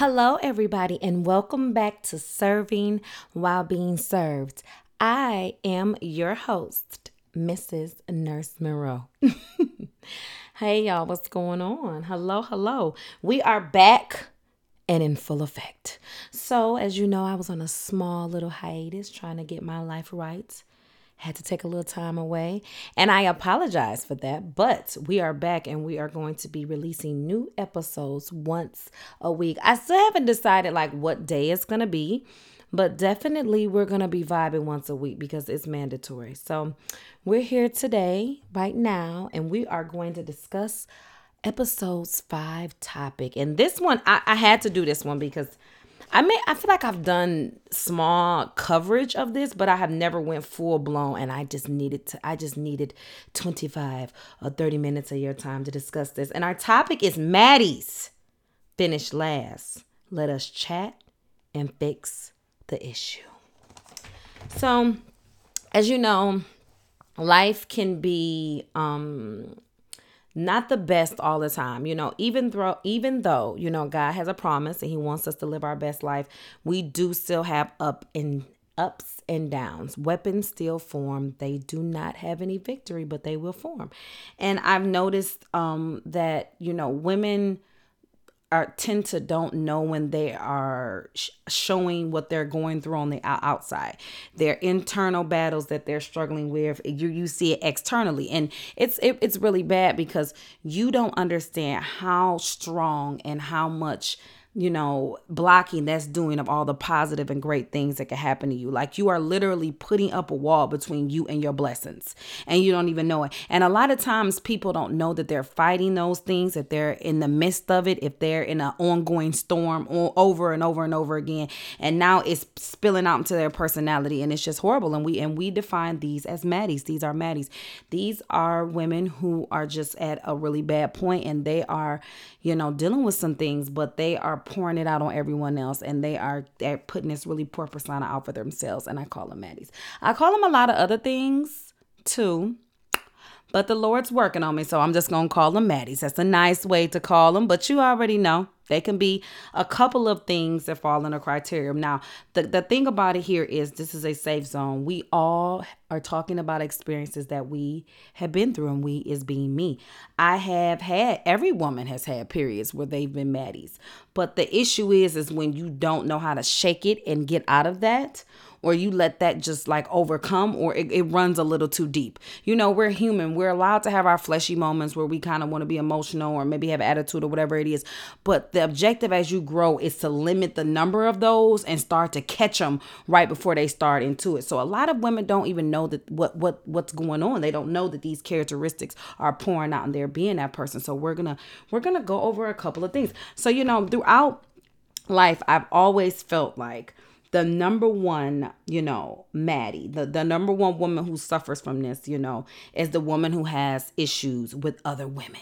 Hello, everybody, and welcome back to Serving While Being Served. I am your host, Mrs. Nurse Monroe. hey, y'all, what's going on? Hello, hello. We are back and in full effect. So, as you know, I was on a small little hiatus trying to get my life right had to take a little time away. And i apologize for that but we are back and we are going to be releasing new episodes once a week. I still haven't decided like what day it's going to be but definitely we're going to be vibing once a week because it's mandatory. So we're here today right now and we are going to discuss episodes five topic. And this one I, I had to do this one because I may I feel like I've done small coverage of this, but I have never went full blown and I just needed to I just needed 25 or 30 minutes of your time to discuss this. And our topic is Maddie's finish last. Let us chat and fix the issue. So, as you know, life can be um not the best all the time. You know, even though even though, you know, God has a promise and he wants us to live our best life, we do still have up and ups and downs. Weapons still form. They do not have any victory, but they will form. And I've noticed um that, you know, women are tend to don't know when they are sh- showing what they're going through on the outside. Their internal battles that they're struggling with you you see it externally. And it's it, it's really bad because you don't understand how strong and how much you know, blocking that's doing of all the positive and great things that can happen to you. Like you are literally putting up a wall between you and your blessings and you don't even know it. And a lot of times people don't know that they're fighting those things, that they're in the midst of it, if they're in an ongoing storm over and over and over again. And now it's spilling out into their personality and it's just horrible. And we and we define these as Maddies. These are Maddies. These are women who are just at a really bad point and they are, you know, dealing with some things, but they are pouring it out on everyone else and they are they're putting this really poor persona out for themselves and I call them Maddies. I call them a lot of other things too. But the Lord's working on me, so I'm just to call them Maddies. That's a nice way to call them, but you already know. They can be a couple of things that fall in a criteria. Now, the, the thing about it here is this is a safe zone. We all are talking about experiences that we have been through, and we is being me. I have had every woman has had periods where they've been maddies. But the issue is is when you don't know how to shake it and get out of that or you let that just like overcome or it, it runs a little too deep. You know, we're human. We're allowed to have our fleshy moments where we kind of want to be emotional or maybe have attitude or whatever it is. But the objective as you grow is to limit the number of those and start to catch them right before they start into it. So a lot of women don't even know that what what what's going on. They don't know that these characteristics are pouring out and they're being that person. So we're gonna we're gonna go over a couple of things. So you know, throughout life, I've always felt like the number one, you know, Maddie, the, the number one woman who suffers from this, you know, is the woman who has issues with other women.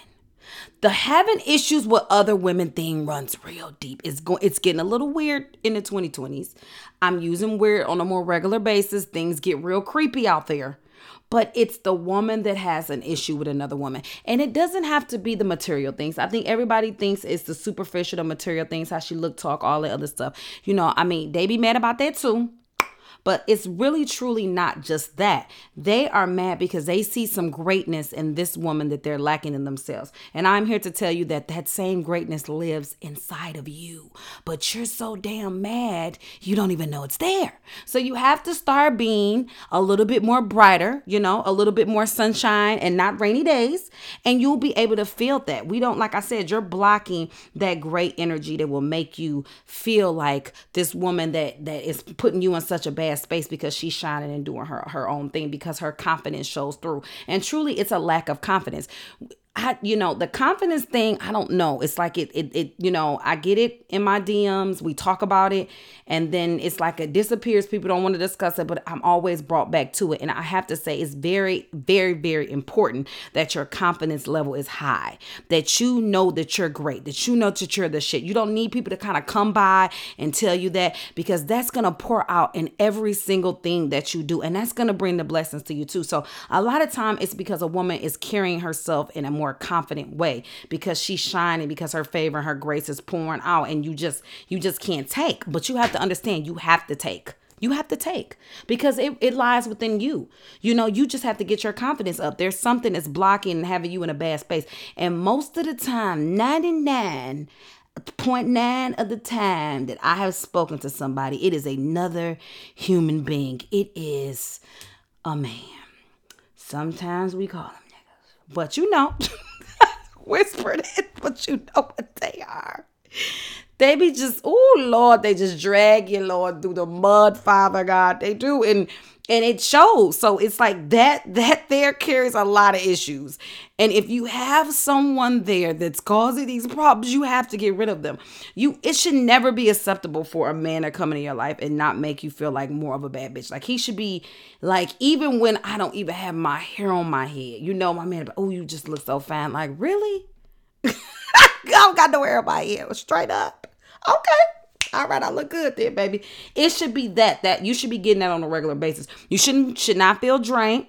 The having issues with other women thing runs real deep. It's going it's getting a little weird in the 2020s. I'm using weird on a more regular basis. Things get real creepy out there but it's the woman that has an issue with another woman. And it doesn't have to be the material things. I think everybody thinks it's the superficial, the material things, how she look, talk, all that other stuff. You know, I mean, they be mad about that too. But it's really truly not just that. They are mad because they see some greatness in this woman that they're lacking in themselves. And I'm here to tell you that that same greatness lives inside of you. But you're so damn mad, you don't even know it's there. So you have to start being a little bit more brighter, you know, a little bit more sunshine and not rainy days. And you'll be able to feel that. We don't, like I said, you're blocking that great energy that will make you feel like this woman that that is putting you in such a bad bad space because she's shining and doing her her own thing because her confidence shows through. And truly it's a lack of confidence. I, you know, the confidence thing, I don't know. It's like it, it, it, you know, I get it in my DMs. We talk about it, and then it's like it disappears. People don't want to discuss it, but I'm always brought back to it. And I have to say, it's very, very, very important that your confidence level is high. That you know that you're great. That you know that you're the shit. You don't need people to kind of come by and tell you that because that's gonna pour out in every single thing that you do, and that's gonna bring the blessings to you too. So a lot of time, it's because a woman is carrying herself in a more more confident way because she's shining because her favor and her grace is pouring out and you just you just can't take but you have to understand you have to take you have to take because it, it lies within you. You know, you just have to get your confidence up. There's something that's blocking and having you in a bad space. And most of the time, 99.9 of the time that I have spoken to somebody, it is another human being. It is a man. Sometimes we call niggas, but you know, whispered it, but you know what they are. They be just, oh Lord, they just drag you, Lord, through the mud, Father God. They do. And and it shows. So it's like that that there carries a lot of issues. And if you have someone there that's causing these problems, you have to get rid of them. You it should never be acceptable for a man to come into your life and not make you feel like more of a bad bitch. Like he should be like even when I don't even have my hair on my head. You know my man, oh, you just look so fine. Like, really? I don't got no hair on my head. Straight up. Okay. All right, I look good there, baby. It should be that that you should be getting that on a regular basis. You shouldn't should not feel drained.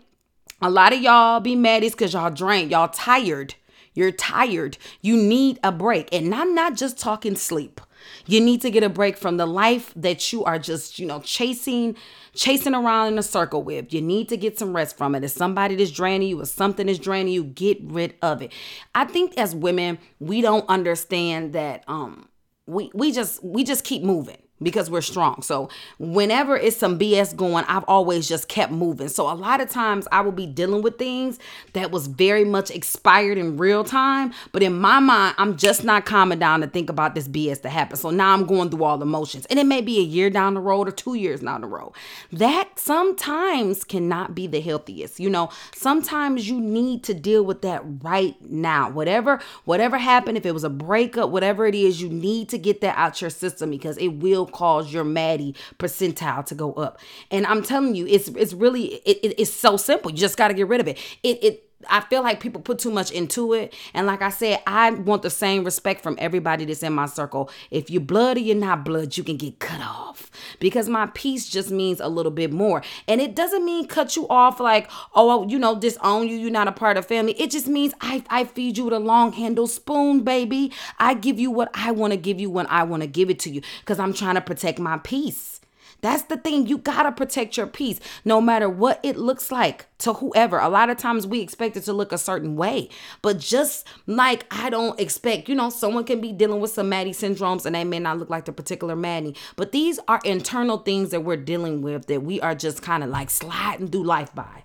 A lot of y'all be mad is because y'all drained. Y'all tired. You're tired. You need a break. And I'm not just talking sleep. You need to get a break from the life that you are just, you know, chasing, chasing around in a circle with. You need to get some rest from it. If somebody that's draining you or something is draining you, get rid of it. I think as women, we don't understand that um we we just we just keep moving because we're strong. So whenever it's some BS going, I've always just kept moving. So a lot of times I will be dealing with things that was very much expired in real time, but in my mind, I'm just not calming down to think about this BS that happened. So now I'm going through all the motions. And it may be a year down the road or 2 years down the road. That sometimes cannot be the healthiest. You know, sometimes you need to deal with that right now. Whatever whatever happened, if it was a breakup, whatever it is, you need to get that out your system because it will cause your Maddie percentile to go up. And I'm telling you, it's it's really it, it it's so simple. You just got to get rid of it. It it I feel like people put too much into it. And like I said, I want the same respect from everybody that's in my circle. If you're blood or you're not blood, you can get cut off. Because my peace just means a little bit more. And it doesn't mean cut you off like, oh, you know, disown you, you're not a part of family. It just means I, I feed you with a long handle spoon, baby. I give you what I want to give you when I want to give it to you. Because I'm trying to protect my peace. That's the thing. You got to protect your peace no matter what it looks like to whoever. A lot of times we expect it to look a certain way, but just like I don't expect, you know, someone can be dealing with some Maddie syndromes and they may not look like the particular Maddie, but these are internal things that we're dealing with that we are just kind of like sliding through life by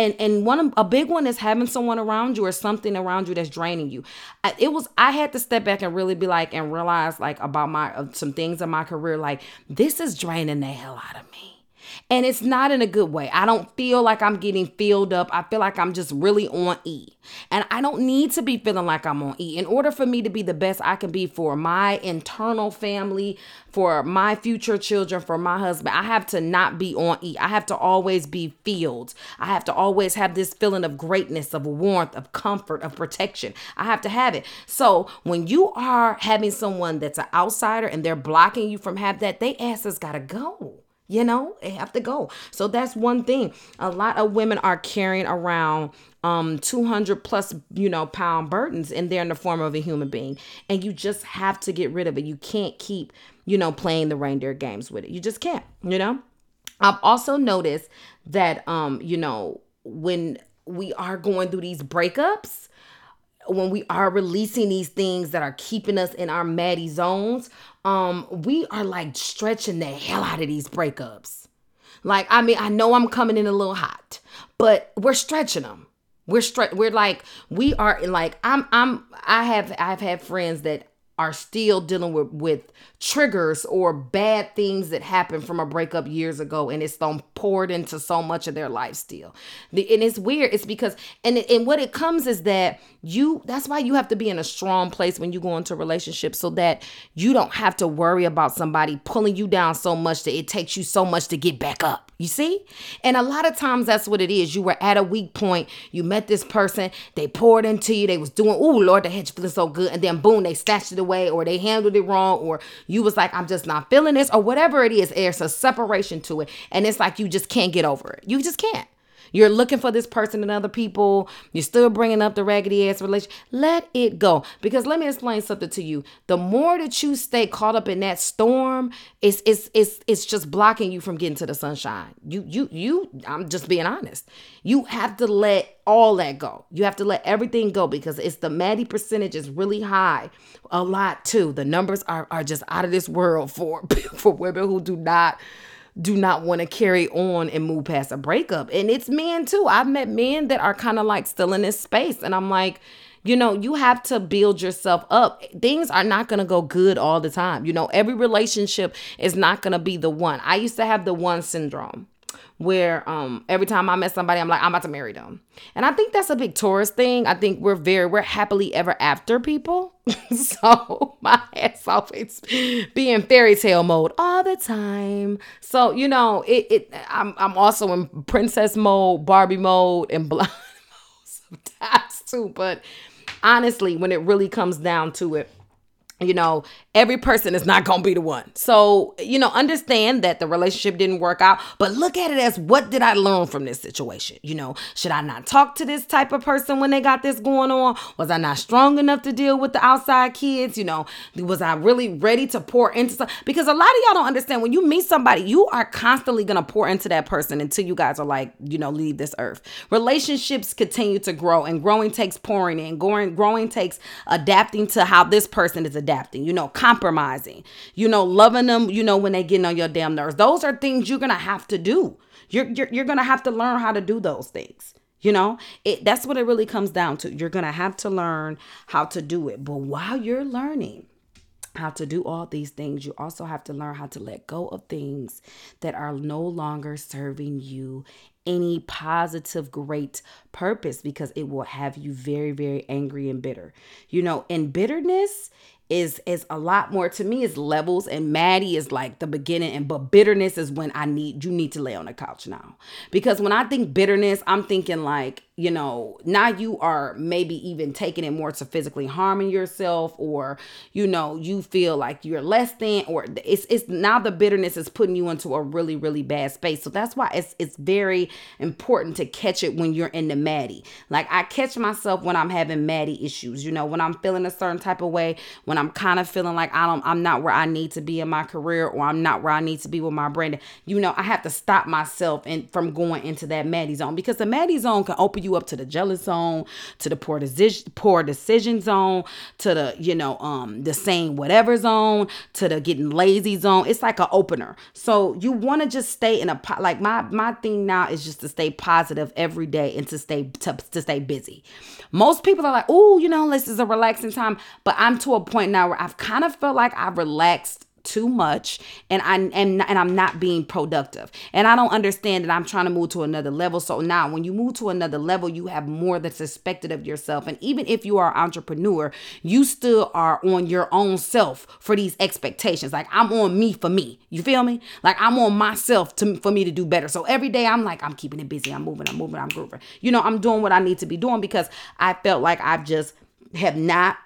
and and one a big one is having someone around you or something around you that's draining you. It was i had to step back and really be like and realize like about my uh, some things in my career like this is draining the hell out of me and it's not in a good way. I don't feel like I'm getting filled up. I feel like I'm just really on E. And I don't need to be feeling like I'm on E. In order for me to be the best I can be for my internal family, for my future children, for my husband, I have to not be on E. I have to always be filled. I have to always have this feeling of greatness, of warmth, of comfort, of protection. I have to have it. So when you are having someone that's an outsider and they're blocking you from have that, they asses gotta go. You know, they have to go. So that's one thing. A lot of women are carrying around um 200 plus, you know, pound burdens and they're in the form of a human being. And you just have to get rid of it. You can't keep, you know, playing the reindeer games with it. You just can't, you know? I've also noticed that um, you know, when we are going through these breakups, when we are releasing these things that are keeping us in our Maddie zones, um, we are like stretching the hell out of these breakups. Like, I mean, I know I'm coming in a little hot, but we're stretching them. We're stretch. We're like, we are like, I'm, I'm, I have, I've had friends that are still dealing with with triggers or bad things that happened from a breakup years ago and it's um, poured into so much of their life still the, and it's weird it's because and and what it comes is that you that's why you have to be in a strong place when you go into a relationship so that you don't have to worry about somebody pulling you down so much that it takes you so much to get back up you see? And a lot of times that's what it is. You were at a weak point. You met this person. They poured into you. They was doing, oh, Lord, the hedge feeling so good. And then boom, they snatched it away or they handled it wrong or you was like, I'm just not feeling this or whatever it is. There's a separation to it. And it's like you just can't get over it. You just can't. You're looking for this person and other people. You're still bringing up the raggedy ass relationship. Let it go. Because let me explain something to you. The more that you stay caught up in that storm, it's it's it's it's just blocking you from getting to the sunshine. You you you. I'm just being honest. You have to let all that go. You have to let everything go because it's the Maddie percentage is really high. A lot too. The numbers are are just out of this world for for women who do not do not want to carry on and move past a breakup. And it's men too. I've met men that are kind of like still in this space. And I'm like, you know, you have to build yourself up. Things are not going to go good all the time. You know, every relationship is not going to be the one. I used to have the one syndrome where um every time I met somebody, I'm like, I'm about to marry them. And I think that's a big thing. I think we're very we're happily ever after people. so my ass always be in fairy tale mode all the time. So, you know, it, it I'm I'm also in princess mode, Barbie mode, and blind mode sometimes too. But honestly, when it really comes down to it, you know, every person is not going to be the one. So, you know, understand that the relationship didn't work out, but look at it as what did I learn from this situation? You know, should I not talk to this type of person when they got this going on? Was I not strong enough to deal with the outside kids? You know, was I really ready to pour into? Because a lot of y'all don't understand when you meet somebody, you are constantly going to pour into that person until you guys are like, you know, leave this earth. Relationships continue to grow and growing takes pouring in. Growing, growing takes adapting to how this person is adapting, you know, compromising, you know, loving them, you know, when they getting on your damn nerves. Those are things you're gonna have to do. You're you're, you're gonna have to learn how to do those things. You know, it that's what it really comes down to. You're gonna have to learn how to do it. But while you're learning, how to do all these things, you also have to learn how to let go of things that are no longer serving you any positive, great purpose because it will have you very, very angry and bitter. You know, and bitterness is is a lot more to me is levels and Maddie is like the beginning and but bitterness is when I need you need to lay on the couch now. Because when I think bitterness, I'm thinking like you know, now you are maybe even taking it more to physically harming yourself, or you know, you feel like you're less than, or it's it's now the bitterness is putting you into a really really bad space. So that's why it's it's very important to catch it when you're in the Maddie. Like I catch myself when I'm having Maddie issues. You know, when I'm feeling a certain type of way, when I'm kind of feeling like I don't, I'm not where I need to be in my career, or I'm not where I need to be with my brand. You know, I have to stop myself and from going into that Maddie zone because the Maddie zone can open you up to the jealous zone, to the poor decision, poor decision zone, to the you know um the saying whatever zone, to the getting lazy zone. It's like an opener. So you want to just stay in a like my my thing now is just to stay positive every day and to stay to, to stay busy. Most people are like, oh, you know, this is a relaxing time, but I'm to a point now where I've kind of felt like I've relaxed too much and I and and I'm not being productive. And I don't understand that I'm trying to move to another level. So now when you move to another level, you have more that's expected of yourself. And even if you are an entrepreneur, you still are on your own self for these expectations. Like I'm on me for me. You feel me? Like I'm on myself to for me to do better. So every day I'm like I'm keeping it busy. I'm moving, I'm moving, I'm grooving. You know, I'm doing what I need to be doing because I felt like I've just have not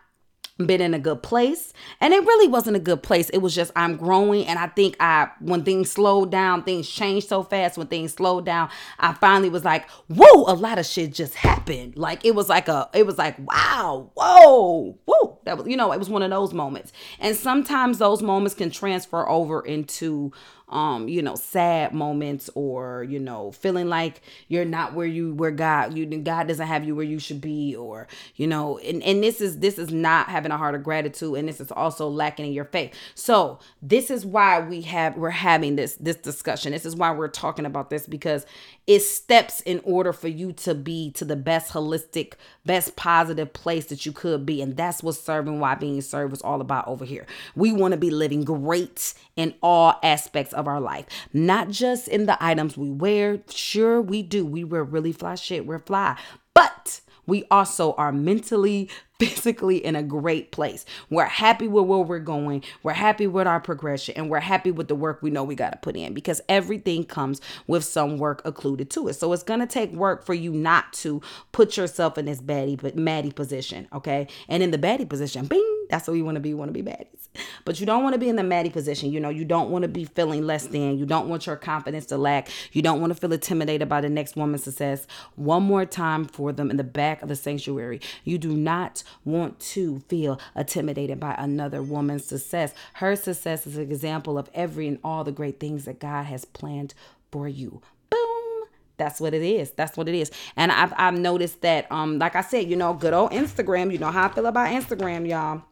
been in a good place. And it really wasn't a good place. It was just i'm growing. And i think i when things slowed down things changed so fast. When things slowed down i finally was like whoa a lot of shit just happened. Like it was like a it was like wow whoa whoa. That was you know it was one of those moments. And sometimes those moments can transfer over into um you know sad moments or you know feeling like you're not where you where god you god doesn't have you where you should be or you know and and this is this is not having a heart of gratitude and this is also lacking in your faith so this is why we have we're having this this discussion this is why we're talking about this because it steps in order for you to be to the best holistic, best positive place that you could be. And that's what serving why being served all about over here. We want to be living great in all aspects of our life, not just in the items we wear. Sure, we do. We wear really fly shit. We're fly. But we also are mentally, physically in a great place. We're happy with where we're going. We're happy with our progression and we're happy with the work we know we got to put in because everything comes with some work occluded to it. So it's going to take work for you not to put yourself in this baddie but maddie position, okay? And in the baddie position, bing That's what we want to be. We want to be baddies. But you don't want to be in the Maddie position. You know, you don't want to be feeling less than. You don't want your confidence to lack. You don't want to feel intimidated by the next woman's success. One more time for them in the back of the sanctuary. You do not want to feel intimidated by another woman's success. Her success is an example of every and all the great things that God has planned for you. Boom. That's what it is. That's what it is. And I've I've noticed that um like I said, you know, good old Instagram, you know how I feel about Instagram, y'all.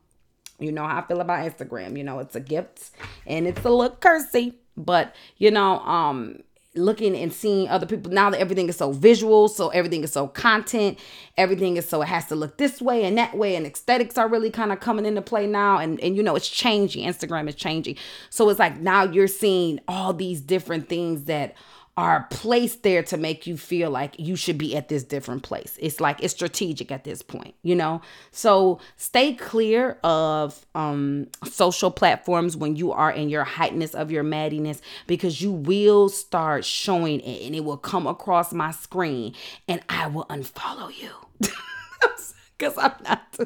You know how I feel about Instagram. You know, it's a gift and it's a little cursy, but you know, um looking and seeing other people now that everything is so visual so everything is so content everything is so it has to look this way and that way and aesthetics are really kind of coming into play now and and you know it's changing instagram is changing so it's like now you're seeing all these different things that are placed there to make you feel like you should be at this different place. It's like it's strategic at this point, you know? So stay clear of um social platforms when you are in your heightness of your maddiness because you will start showing it and it will come across my screen and I will unfollow you. Cuz I'm not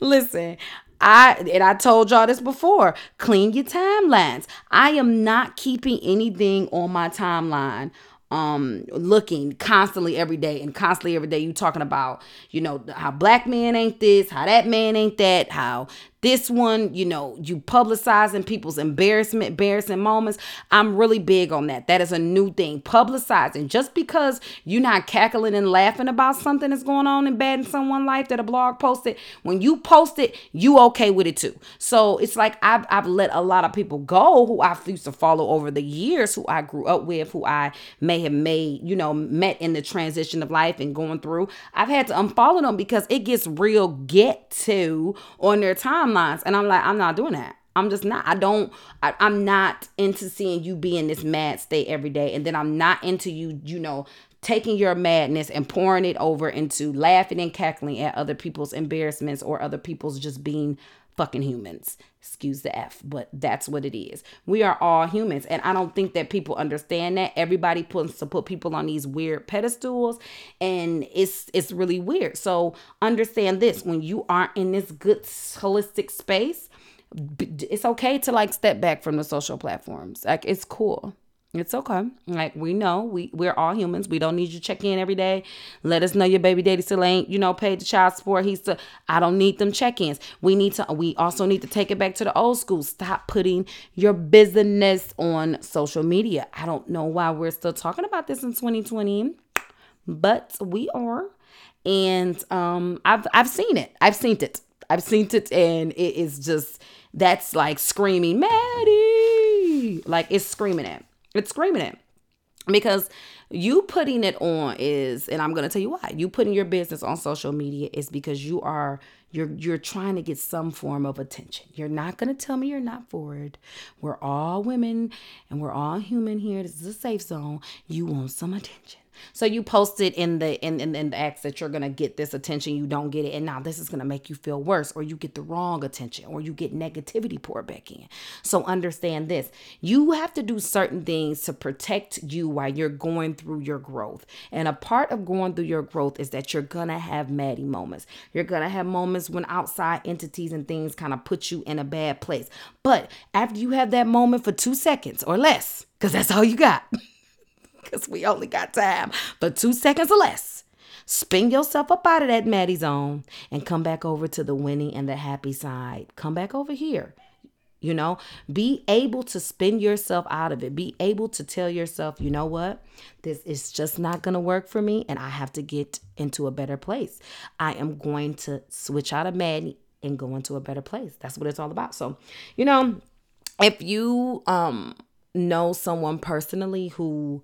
Listen, I and I told y'all this before. Clean your timelines. I am not keeping anything on my timeline um looking constantly every day and constantly every day you talking about you know how black man ain't this how that man ain't that how this one, you know, you publicizing people's embarrassment, embarrassing moments. I'm really big on that. That is a new thing. Publicizing. Just because you're not cackling and laughing about something that's going on and bad in someone's life that a blog posted, when you post it, you okay with it too. So it's like I've, I've let a lot of people go who I used to follow over the years, who I grew up with, who I may have made, you know, met in the transition of life and going through. I've had to unfollow them because it gets real get to on their timeline And I'm like, I'm not doing that. I'm just not. I don't. I, am not into seeing you be in this mad state every day, and then I'm not into you. You know, taking your madness and pouring it over into laughing and cackling at other people's embarrassments or other people's just being fucking humans. Excuse the F, but that's what it is. We are all humans. And I don't think that people understand that. Everybody puts to put people on these weird pedestals and it's it's really weird. So understand this when you aren't in this good holistic space, it's okay to like step back from the social platforms. Like it's cool. It's okay. Like we know we we're all humans. We don't need you to check in every day. Let us know your baby daddy still ain't you know paid the child support. He's still. I don't need them check-ins. We need to. We also need to take it back to the old school. Stop putting your business on social media. I don't know why we're still talking about this in 2020, but we are. And um, I've I've seen it. I've seen it. I've seen it, and it is just that's like screaming Maddie. Like it's screaming at. It's screaming it. Because you putting it on is and i'm going to tell you why you putting your business on social media is because you are you're you're trying to get some form of attention. You're not going to tell me you're not forward we're all women and we're all human here. This is a safe zone. You want some attention so you post it in the in, in, in the acts that you're gonna get this attention, you don't get it, and now this is gonna make you feel worse, or you get the wrong attention, or you get negativity poured back in. So understand this. You have to do certain things to protect you while you're going through your growth. And a part of going through your growth is that you're gonna have Maddie moments. You're gonna have moments when outside entities and things kind of put you in a bad place. But after you have that moment for two seconds or less, because that's all you got. because we only got time for two seconds or less. Spin yourself up out of that Maddie zone and come back over to the winning and the happy side. Come back over here. You know, be able to spin yourself out of it. Be able to tell yourself, you know what? This is just not going to work for me and I have to get into a better place. I am going to switch out of Maddie and go into a better place. That's what it's all about. So, you know, if you um know someone personally who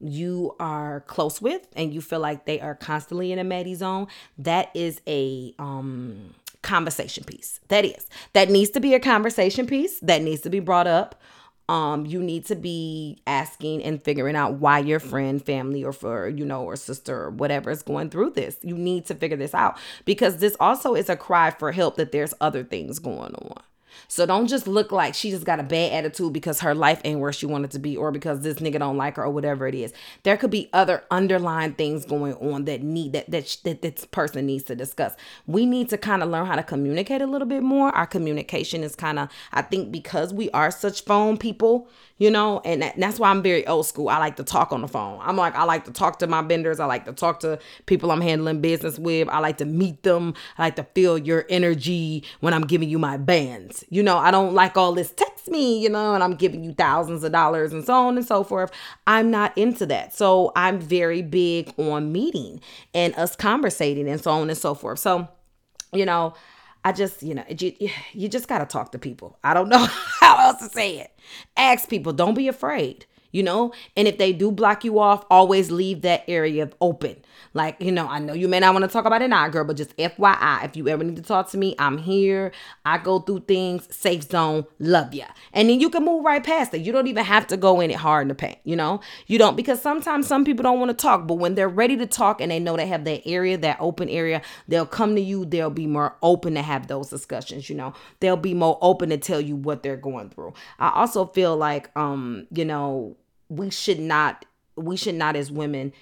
you are close with and you feel like they are constantly in a Maddie zone, that is a um conversation piece. That is. That needs to be a conversation piece that needs to be brought up. Um, you need to be asking and figuring out why your friend, family, or for you know, or sister or whatever is going through this. You need to figure this out because this also is a cry for help that there's other things going on. So don't just look like she just got a bad attitude because her life ain't where she wanted to be or because this nigga don't like her or whatever it is. There could be other underlying things going on that need that that, that this person needs to discuss. We need to kind of learn how to communicate a little bit more. Our communication is kind of I think because we are such phone people, you know, and that, that's why I'm very old school. I like to talk on the phone. I'm like I like to talk to my vendors. I like to talk to people I'm handling business with. I like to meet them. I like to feel your energy when I'm giving you my bands. You know, I don't like all this text me, you know, and I'm giving you thousands of dollars and so on and so forth. I'm not into that. So I'm very big on meeting and us conversating and so on and so forth. So, you know, I just, you know, you, you just got to talk to people. I don't know how else to say it. Ask people, don't be afraid you know? And if they do block you off, always leave that area open. Like, you know, I know you may not want to talk about it now, girl, but just FYI, if you ever need to talk to me, I'm here. I go through things, safe zone, love ya. And then you can move right past it. You don't even have to go in it hard in the paint, you know? You don't, because sometimes some people don't want to talk, but when they're ready to talk and they know they have that area, that open area, they'll come to you. They'll be more open to have those discussions, you know? They'll be more open to tell you what they're going through. I also feel like, um, you know, we should not we should not as women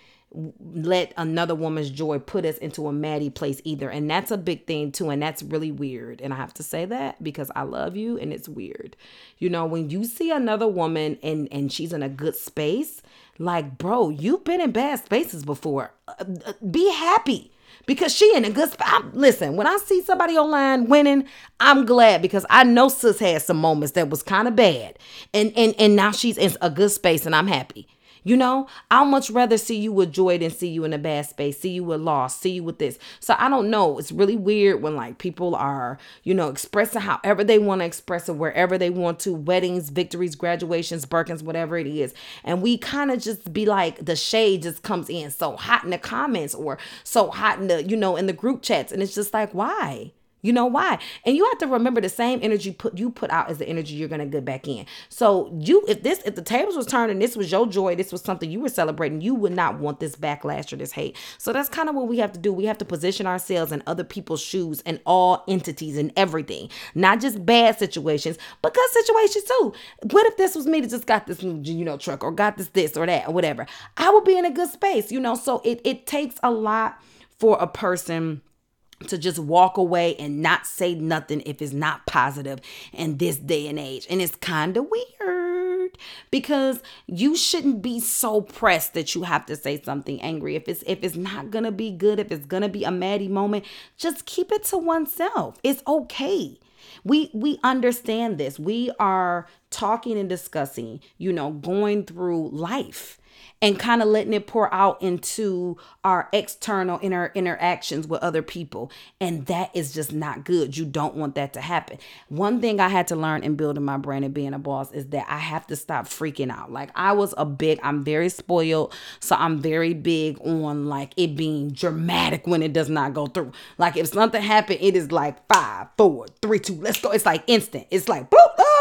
let another woman's joy put us into a maddie place either. And that's a big thing too and that's really weird. And i have to say that because i love you and it's weird. You know when you see another woman and and she's in a good space like bro you've been in bad spaces before. Uh, uh, be happy because she in a good spot. Listen, when I see somebody online winning, I'm glad because I know sis had some moments that was kind of bad, and and and now she's in a good space, and I'm happy. You know, I'll much rather see you with joy than see you in a bad space, see you with loss, see you with this. So I don't know. It's really weird when like people are, you know, expressing however they want to express it, wherever they want to, weddings, victories, graduations, Birkins, whatever it is. And we kind of just be like, the shade just comes in so hot in the comments or so hot in the, you know, in the group chats. And it's just like, why? You know why? And you have to remember the same energy put you put out is the energy you're gonna get back in. So you if this if the tables was turned and this was your joy, this was something you were celebrating, you would not want this backlash or this hate. So that's kind of what we have to do. We have to position ourselves in other people's shoes and all entities and everything. Not just bad situations, but good situations too. What if this was me that just got this you know truck or got this this or that or whatever? I would be in a good space, you know. So it it takes a lot for a person to just walk away and not say nothing if it's not positive in this day and age. And it's kind of weird because you shouldn't be so pressed that you have to say something angry. If it's if it's not going to be good, if it's going to be a Maddie moment, just keep it to oneself. It's okay. We we understand this. We are talking and discussing, you know, going through life and kind of letting it pour out into our external inner interactions with other people. And that is just not good. You don't want that to happen. One thing I had to learn in building my brand and being a boss is that I have to stop freaking out. Like I was a big, I'm very spoiled. So I'm very big on like it being dramatic when it does not go through. Like if something happened, it is like five, four, three, two, let's go. It's like instant. It's like boop. God.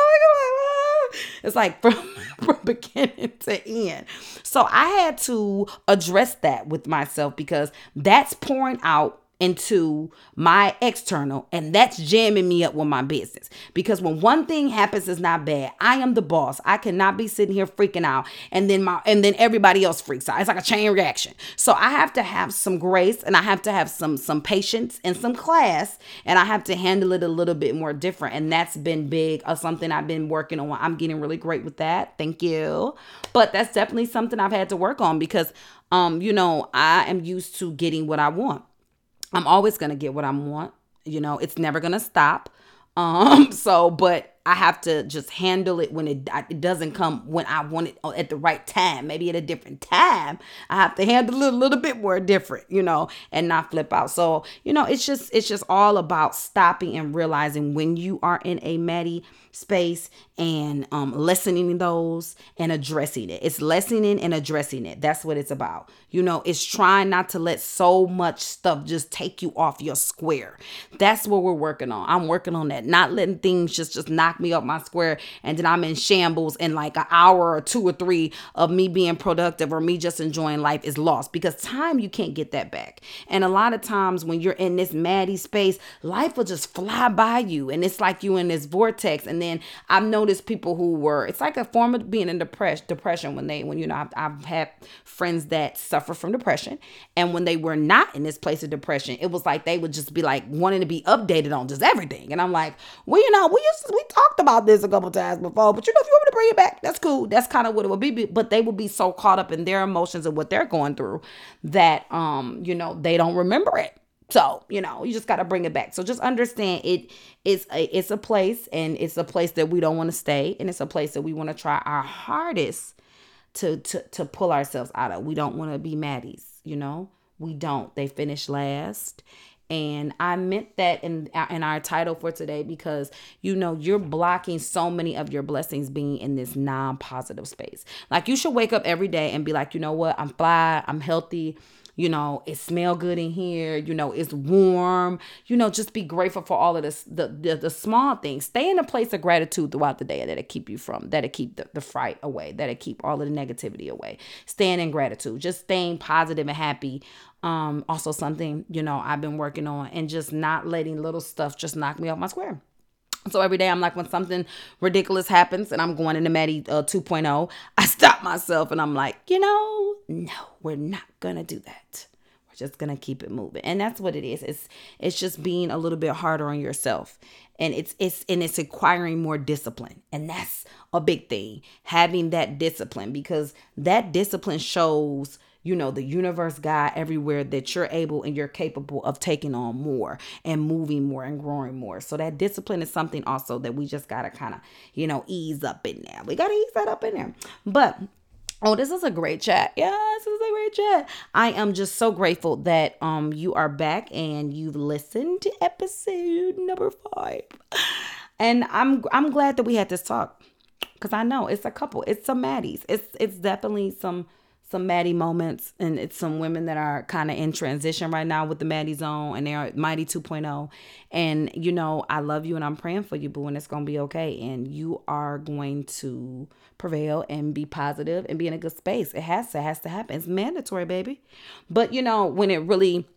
It's like from, from beginning to end. So I had to address that with myself because that's pouring out into my external and that's jamming me up with my business. Because when one thing happens is not bad. I am the boss. I cannot be sitting here freaking out and then my and then everybody else freaks out. It's like a chain reaction. So i have to have some grace and i have to have some some patience and some class and i have to handle it a little bit more different. And that's been big or something i've been working on. I'm getting really great with that. Thank you. But that's definitely something i've had to work on because um you know i am used to getting what i want I'm always going to get what I want. You know, it's never going to stop. Um so but I have to just handle it when it it doesn't come when I want it at the right time. Maybe at a different time, I have to handle it a little bit more different, you know, and not flip out. So you know, it's just it's just all about stopping and realizing when you are in a Maddie space and um lessening those and addressing it. It's lessening and addressing it. That's what it's about. You know, it's trying not to let so much stuff just take you off your square. That's what we're working on. I'm working on that. Not letting things just just knock knock me up my square and then I'm in shambles and like an hour or two or three of me being productive or me just enjoying life is lost because time you can't get that back. And a lot of times when you're in this maddie space, life will just fly by you and it's like you in this vortex. And then I've noticed people who were it's like a form of being in depression depression when they when you know I've, I've had friends that suffer from depression and when they were not in this place of depression, it was like they would just be like wanting to be updated on just everything. And I'm like, well, you know, we used to, we talked about this a couple times before, but you know, if you want me to bring it back, that's cool. That's kind of what it would be. But they would be so caught up in their emotions and what they're going through that um, you know, they don't remember it. So, you know, you just got to bring it back. So just understand it it's a, it's a place and it's a place that we don't want to stay and it's a place that we want to try our hardest to to to pull ourselves out of. We don't want to be maddies, you know? We don't. They finished last and I meant that in in our title for today because you know you're blocking so many of your blessings being in this non-positive space. Like you should wake up every day and be like, you know what, I'm fly, I'm healthy, you know it smell good in here. You know it's warm. You know just be grateful for all of this the the, the small things. Stay in a place of gratitude throughout the day that'll keep you from that'll keep the, the fright away that'll keep all of the negativity away. Staying in gratitude just staying positive and happy um also something you know i've been working on and just not letting little stuff just knock me off my square so every day I'm like, when something ridiculous happens and I'm going into Maddie uh, 2.0, I stop myself and I'm like, you know, no, we're not gonna do that. We're just gonna keep it moving, and that's what it is. It's it's just being a little bit harder on yourself, and it's it's and it's acquiring more discipline, and that's a big thing. Having that discipline because that discipline shows you know, the universe, God, everywhere that you're able and you're capable of taking on more and moving more and growing more. So that discipline is something also that we just got to kind of, you know, ease up in there. We got to ease that up in there. But Oh, this is a great chat. Yeah, this is a great chat. I am just so grateful that um you are back and you've listened to episode number five. And I'm I'm glad that we had this talk. Cause I know it's a couple. It's some Maddies. It's it's definitely some some Maddie moments, and it's some women that are kind of in transition right now with the Maddie Zone, and they're Mighty 2.0. And you know, I love you, and I'm praying for you, boo, and it's gonna be okay. And you are going to prevail and be positive and be in a good space. It has to, has to happen. It's mandatory, baby. But you know, when it really,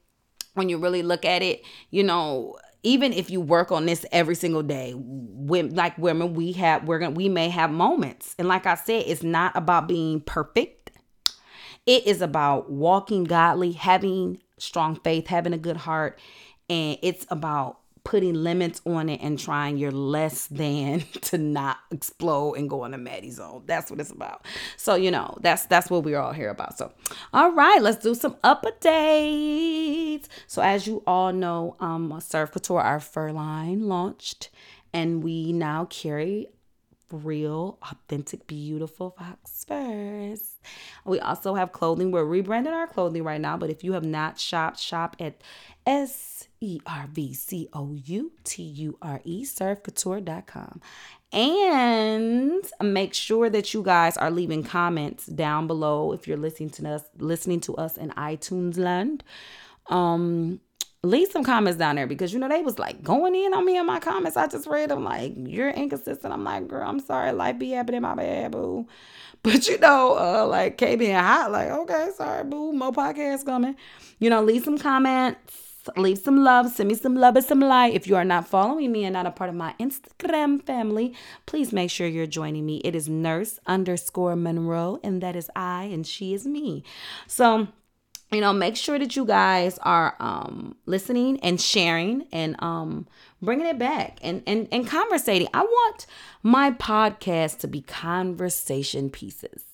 when you really look at it, you know, even if you work on this every single day when like women we have we're gonna we may have moments and like i said it's not about being perfect it is about walking godly, having strong faith, having a good heart, and it's about putting limits on it and trying your less than to not explode and go on a Maddie zone. That's what it's about. So, you know, that's that's what we're all here about. So, all right, let's do some updates. So, as you all know, um Serv Couture, our fur line launched, and we now carry real, authentic, beautiful fox furs. We also have clothing. We're rebranding our clothing right now, but if you have not shopped, shop at S E R V C O U T U R E, servcouture.com. And make sure that you guys are leaving comments down below if you're listening to us listening to us in iTunes land. Um leave some comments down there because you know they was like going in on me in my comments. I just read them like you're inconsistent. I'm like, girl, I'm sorry, life be happening, my bad, boo. But you know, uh, like K being hot, like okay, sorry, boo, more podcast coming. You know, leave some comments. Leave some love, send me some love and some light. If you are not following me and not a part of my Instagram family, please make sure you're joining me. It is nurse underscore Monroe, and that is I, and she is me. So you know make sure that you guys are um listening and sharing and um bringing it back and and and conversating. I want my podcast to be conversation pieces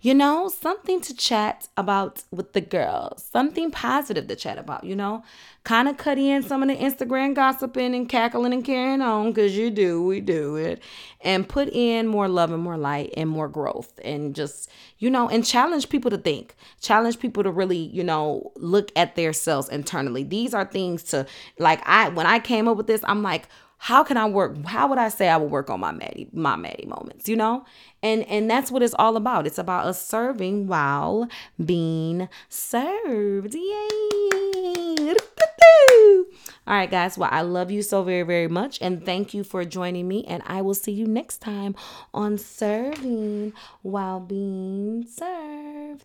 you know, something to chat about with the girls, something positive to chat about, you know, kind of cut in some of the Instagram gossiping and cackling and carrying on because you do, we do it, and put in more love and more light and more growth and just, you know, and challenge people to think, challenge people to really, you know, look at their selves internally. These are things to, like, I, when I came up with this, I'm like, how can I work? How would I say I would work on my Maddie, my Maddie moments, you know? And and that's what it's all about. It's about us serving while being served. Yay! All right, guys. Well, I love you so very, very much. And thank you for joining me. And I will see you next time on Serving While Being Served.